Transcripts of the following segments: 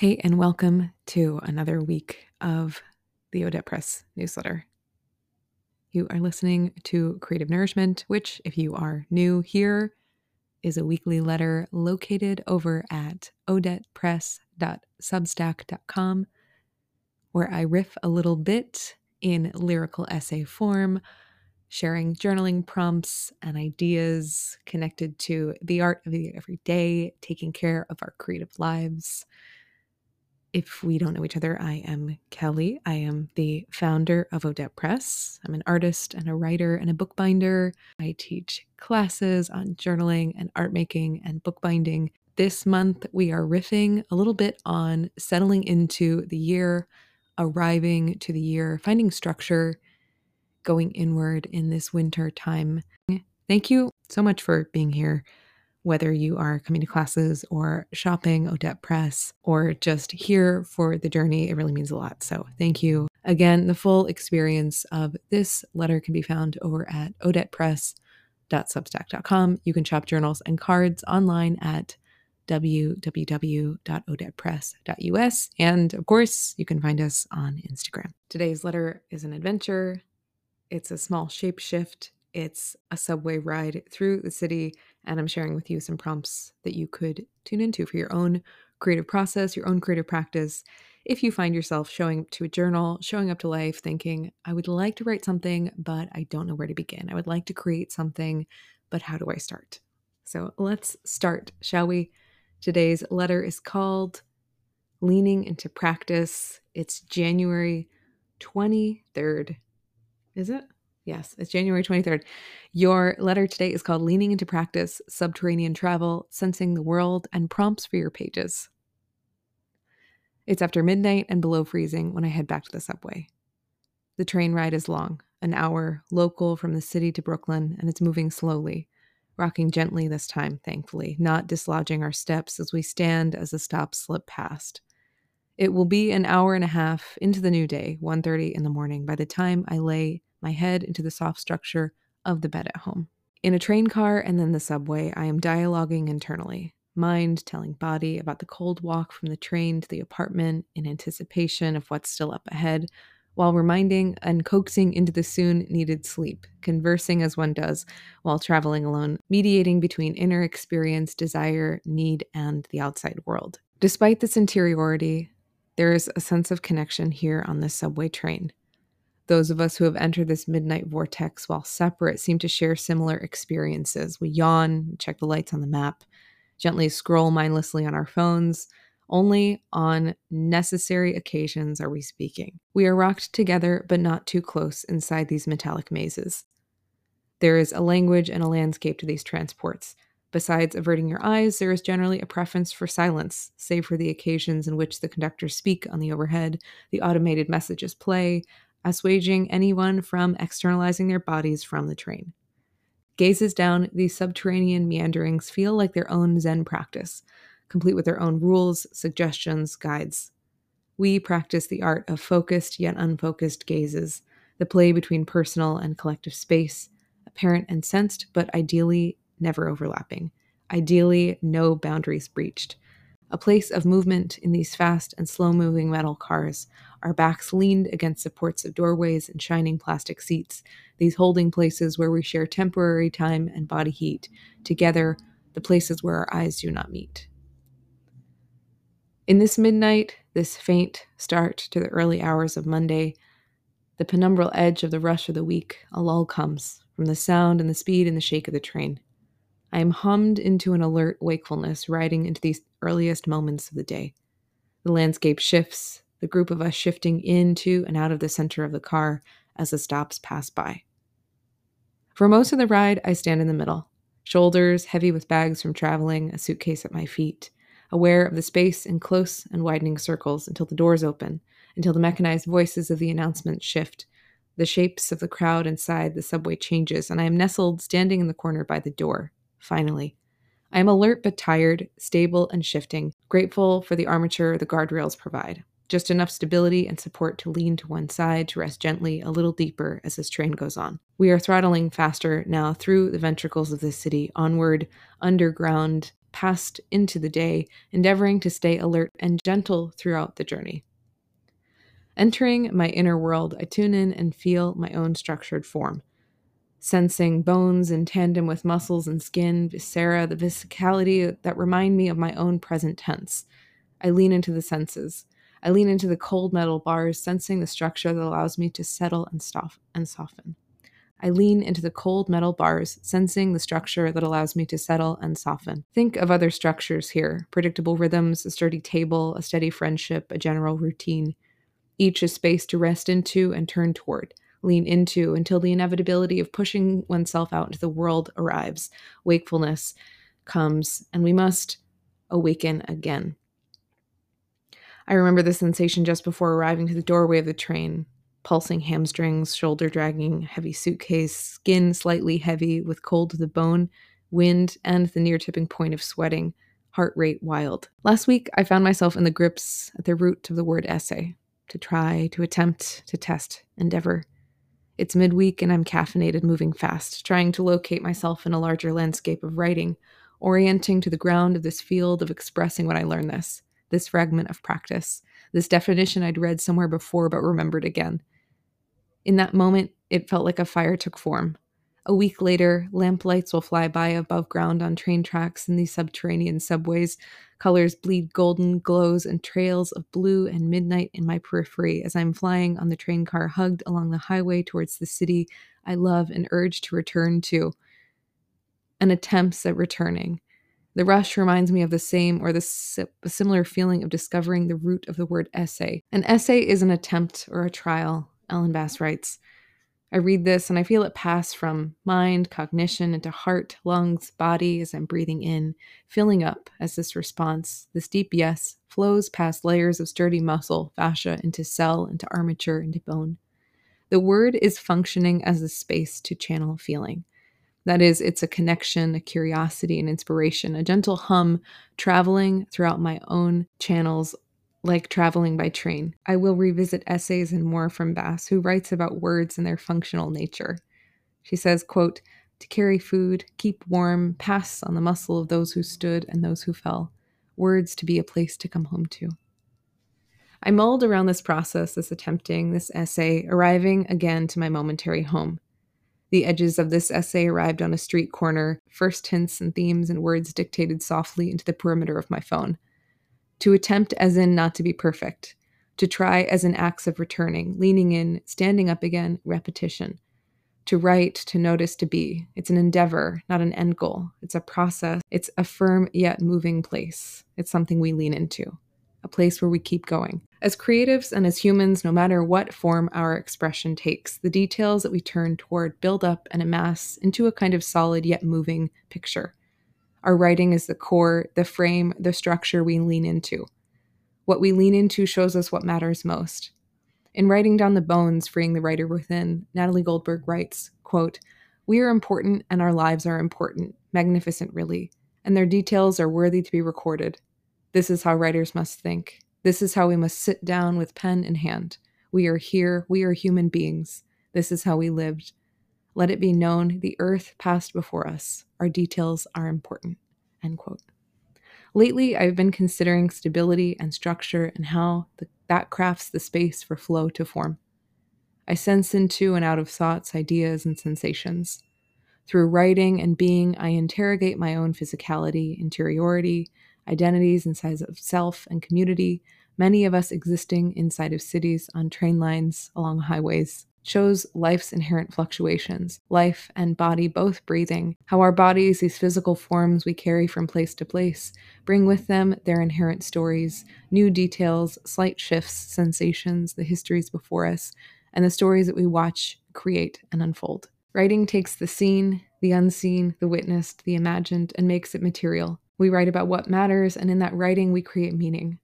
Hey, and welcome to another week of the Odette Press newsletter. You are listening to Creative Nourishment, which, if you are new here, is a weekly letter located over at odettepress.substack.com, where I riff a little bit in lyrical essay form, sharing journaling prompts and ideas connected to the art of the everyday, taking care of our creative lives if we don't know each other, I am Kelly. I am the founder of Odette Press. I'm an artist and a writer and a bookbinder. I teach classes on journaling and art making and bookbinding. This month, we are riffing a little bit on settling into the year, arriving to the year, finding structure, going inward in this winter time. Thank you so much for being here whether you are coming to classes or shopping oh, Odette Press or just here for the journey, it really means a lot. So thank you. Again, the full experience of this letter can be found over at odettepress.substack.com. You can shop journals and cards online at www.odettepress.us. And of course, you can find us on Instagram. Today's letter is an adventure. It's a small shape shift it's a subway ride through the city, and I'm sharing with you some prompts that you could tune into for your own creative process, your own creative practice. If you find yourself showing up to a journal, showing up to life, thinking, I would like to write something, but I don't know where to begin. I would like to create something, but how do I start? So let's start, shall we? Today's letter is called Leaning into Practice. It's January 23rd. Is it? Yes, it's January 23rd. Your letter today is called Leaning into Practice Subterranean Travel, Sensing the World, and Prompts for Your Pages. It's after midnight and below freezing when I head back to the subway. The train ride is long, an hour, local from the city to Brooklyn, and it's moving slowly, rocking gently this time, thankfully, not dislodging our steps as we stand as the stops slip past. It will be an hour and a half into the new day, 1:30 in the morning, by the time I lay my head into the soft structure of the bed at home. In a train car and then the subway, I am dialoguing internally, mind telling body about the cold walk from the train to the apartment in anticipation of what's still up ahead, while reminding and coaxing into the soon needed sleep, conversing as one does while traveling alone, mediating between inner experience, desire, need, and the outside world. Despite this interiority, there is a sense of connection here on this subway train. Those of us who have entered this midnight vortex while separate seem to share similar experiences. We yawn, check the lights on the map, gently scroll mindlessly on our phones. Only on necessary occasions are we speaking. We are rocked together, but not too close inside these metallic mazes. There is a language and a landscape to these transports. Besides averting your eyes, there is generally a preference for silence, save for the occasions in which the conductors speak on the overhead, the automated messages play, assuaging anyone from externalizing their bodies from the train. Gazes down these subterranean meanderings feel like their own Zen practice, complete with their own rules, suggestions, guides. We practice the art of focused yet unfocused gazes, the play between personal and collective space, apparent and sensed, but ideally never overlapping. Ideally, no boundaries breached a place of movement in these fast and slow moving metal cars, our backs leaned against supports of doorways and shining plastic seats, these holding places where we share temporary time and body heat, together, the places where our eyes do not meet. In this midnight, this faint start to the early hours of Monday, the penumbral edge of the rush of the week, a lull comes from the sound and the speed and the shake of the train. I am hummed into an alert wakefulness, riding into these earliest moments of the day. The landscape shifts, the group of us shifting into and out of the center of the car as the stops pass by. For most of the ride, I stand in the middle, shoulders heavy with bags from traveling, a suitcase at my feet, aware of the space in close and widening circles until the doors open, until the mechanized voices of the announcements shift. The shapes of the crowd inside the subway changes, and I am nestled standing in the corner by the door, finally. I am alert but tired, stable and shifting, grateful for the armature the guardrails provide. Just enough stability and support to lean to one side to rest gently a little deeper as this train goes on. We are throttling faster now through the ventricles of the city, onward, underground, passed into the day, endeavoring to stay alert and gentle throughout the journey. Entering my inner world, I tune in and feel my own structured form. Sensing bones in tandem with muscles and skin, viscera, the physicality that remind me of my own present tense. I lean into the senses. I lean into the cold metal bars, sensing the structure that allows me to settle and stop and soften. I lean into the cold metal bars, sensing the structure that allows me to settle and soften. Think of other structures here predictable rhythms, a sturdy table, a steady friendship, a general routine. Each is space to rest into and turn toward, lean into until the inevitability of pushing oneself out into the world arrives. Wakefulness comes, and we must awaken again. I remember the sensation just before arriving to the doorway of the train pulsing hamstrings, shoulder dragging, heavy suitcase, skin slightly heavy with cold to the bone, wind, and the near tipping point of sweating, heart rate wild. Last week, I found myself in the grips at the root of the word essay to try, to attempt, to test, endeavor. It's midweek and I'm caffeinated, moving fast, trying to locate myself in a larger landscape of writing, orienting to the ground of this field of expressing what I learned this, this fragment of practice, this definition I'd read somewhere before but remembered again. In that moment, it felt like a fire took form, a week later, lamplights will fly by above ground on train tracks in these subterranean subways. Colors bleed golden glows and trails of blue and midnight in my periphery as I'm flying on the train car hugged along the highway towards the city I love and urge to return to. And attempts at returning. The rush reminds me of the same or the similar feeling of discovering the root of the word essay. An essay is an attempt or a trial, Ellen Bass writes. I read this and I feel it pass from mind, cognition into heart, lungs, body as I'm breathing in, filling up as this response, this deep yes, flows past layers of sturdy muscle, fascia, into cell, into armature, into bone. The word is functioning as a space to channel feeling. That is, it's a connection, a curiosity, an inspiration, a gentle hum traveling throughout my own channels like traveling by train. I will revisit essays and more from Bass, who writes about words and their functional nature. She says, quote, to carry food, keep warm, pass on the muscle of those who stood and those who fell, words to be a place to come home to. I mulled around this process, this attempting, this essay, arriving again to my momentary home. The edges of this essay arrived on a street corner, first hints and themes and words dictated softly into the perimeter of my phone. To attempt as in not to be perfect. To try as in acts of returning, leaning in, standing up again, repetition. To write, to notice, to be. It's an endeavor, not an end goal. It's a process. It's a firm yet moving place. It's something we lean into, a place where we keep going. As creatives and as humans, no matter what form our expression takes, the details that we turn toward build up and amass into a kind of solid yet moving picture. Our writing is the core, the frame, the structure we lean into. What we lean into shows us what matters most. In writing down the bones, freeing the writer within, Natalie Goldberg writes, quote, We are important and our lives are important, magnificent really, and their details are worthy to be recorded. This is how writers must think. This is how we must sit down with pen in hand. We are here, we are human beings. This is how we lived. Let it be known the earth passed before us. Our details are important. End quote. Lately, I've been considering stability and structure and how the, that crafts the space for flow to form. I sense into and out of thoughts, ideas, and sensations. Through writing and being, I interrogate my own physicality, interiority, identities and size of self and community, many of us existing inside of cities, on train lines, along highways shows life's inherent fluctuations, life and body both breathing, how our bodies, these physical forms we carry from place to place, bring with them their inherent stories, new details, slight shifts, sensations, the histories before us, and the stories that we watch, create, and unfold. Writing takes the seen, the unseen, the witnessed, the imagined, and makes it material. We write about what matters, and in that writing, we create meaning.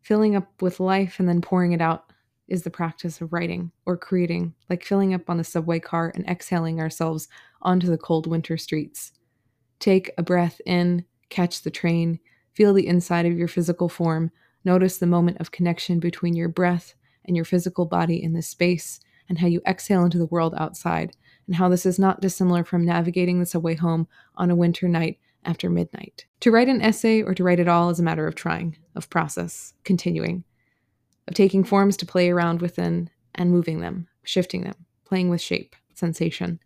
Filling up with life and then pouring it out is the practice of writing or creating, like filling up on the subway car and exhaling ourselves onto the cold winter streets. Take a breath in, catch the train, feel the inside of your physical form, notice the moment of connection between your breath and your physical body in this space, and how you exhale into the world outside, and how this is not dissimilar from navigating the subway home on a winter night after midnight. To write an essay or to write at all is a matter of trying, of process, continuing, of taking forms to play around within and moving them, shifting them, playing with shape, sensation.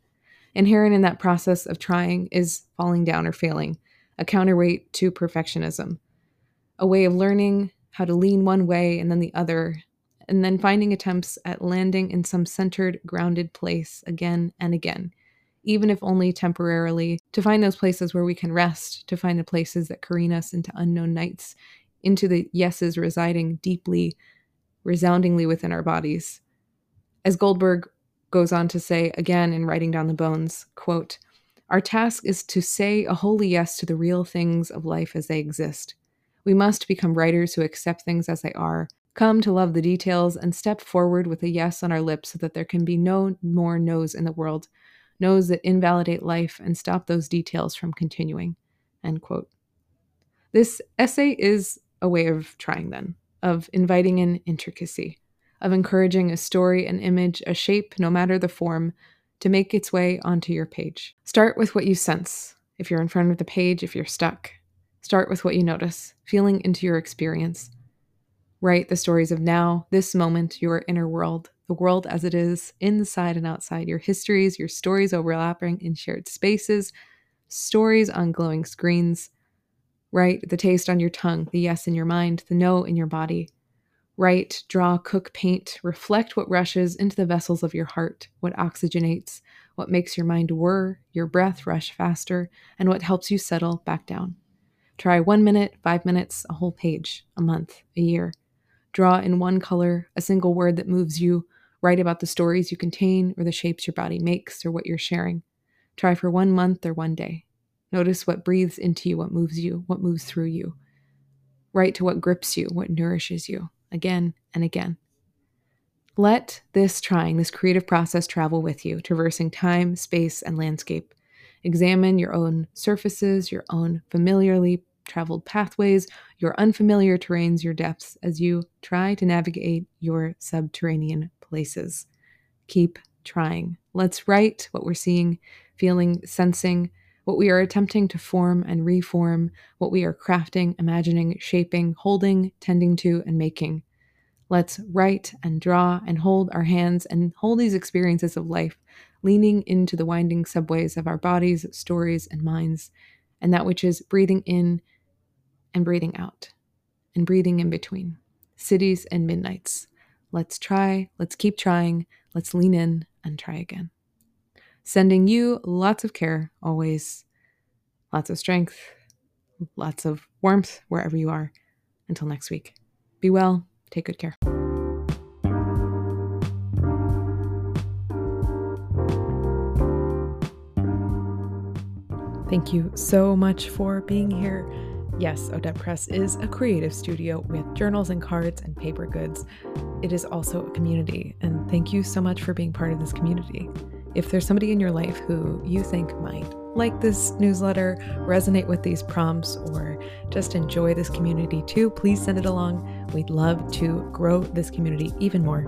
Inherent in that process of trying is falling down or failing, a counterweight to perfectionism, a way of learning how to lean one way and then the other, and then finding attempts at landing in some centered, grounded place again and again, even if only temporarily, to find those places where we can rest, to find the places that careen us into unknown nights, into the yeses residing deeply, resoundingly within our bodies. As Goldberg goes on to say again in writing down the bones, quote, our task is to say a holy yes to the real things of life as they exist. We must become writers who accept things as they are, come to love the details, and step forward with a yes on our lips so that there can be no more no's in the world, no's that invalidate life and stop those details from continuing. End quote. This essay is a way of trying, then, of inviting in intricacy, of encouraging a story, an image, a shape, no matter the form, to make its way onto your page. Start with what you sense. If you're in front of the page, if you're stuck, start with what you notice, feeling into your experience. Write the stories of now, this moment, your inner world, the world as it is, inside and outside, your histories, your stories overlapping in shared spaces, stories on glowing screens. Write the taste on your tongue, the yes in your mind, the no in your body. Write, draw, cook, paint, reflect what rushes into the vessels of your heart, what oxygenates, what makes your mind whir, your breath rush faster, and what helps you settle back down. Try one minute, five minutes, a whole page, a month, a year. Draw in one color, a single word that moves you. Write about the stories you contain or the shapes your body makes or what you're sharing. Try for one month or one day. Notice what breathes into you, what moves you, what moves through you. Write to what grips you, what nourishes you again and again. Let this trying, this creative process travel with you, traversing time, space, and landscape. Examine your own surfaces, your own familiarly traveled pathways, your unfamiliar terrains, your depths, as you try to navigate your subterranean places. Keep trying. Let's write what we're seeing, feeling, sensing, what we are attempting to form and reform, what we are crafting, imagining, shaping, holding, tending to, and making. Let's write and draw and hold our hands and hold these experiences of life, leaning into the winding subways of our bodies, stories, and minds, and that which is breathing in and breathing out, and breathing in between. Cities and midnights. Let's try, let's keep trying, let's lean in and try again. Sending you lots of care, always, lots of strength, lots of warmth wherever you are. Until next week, be well, take good care. Thank you so much for being here. Yes, Odette Press is a creative studio with journals and cards and paper goods. It is also a community, and thank you so much for being part of this community. If there's somebody in your life who you think might like this newsletter, resonate with these prompts, or just enjoy this community too, please send it along. We'd love to grow this community even more.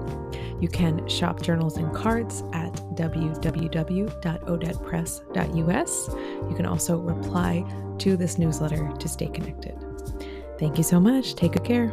You can shop journals and cards at www.odettepress.us. You can also reply to this newsletter to stay connected. Thank you so much. Take good care.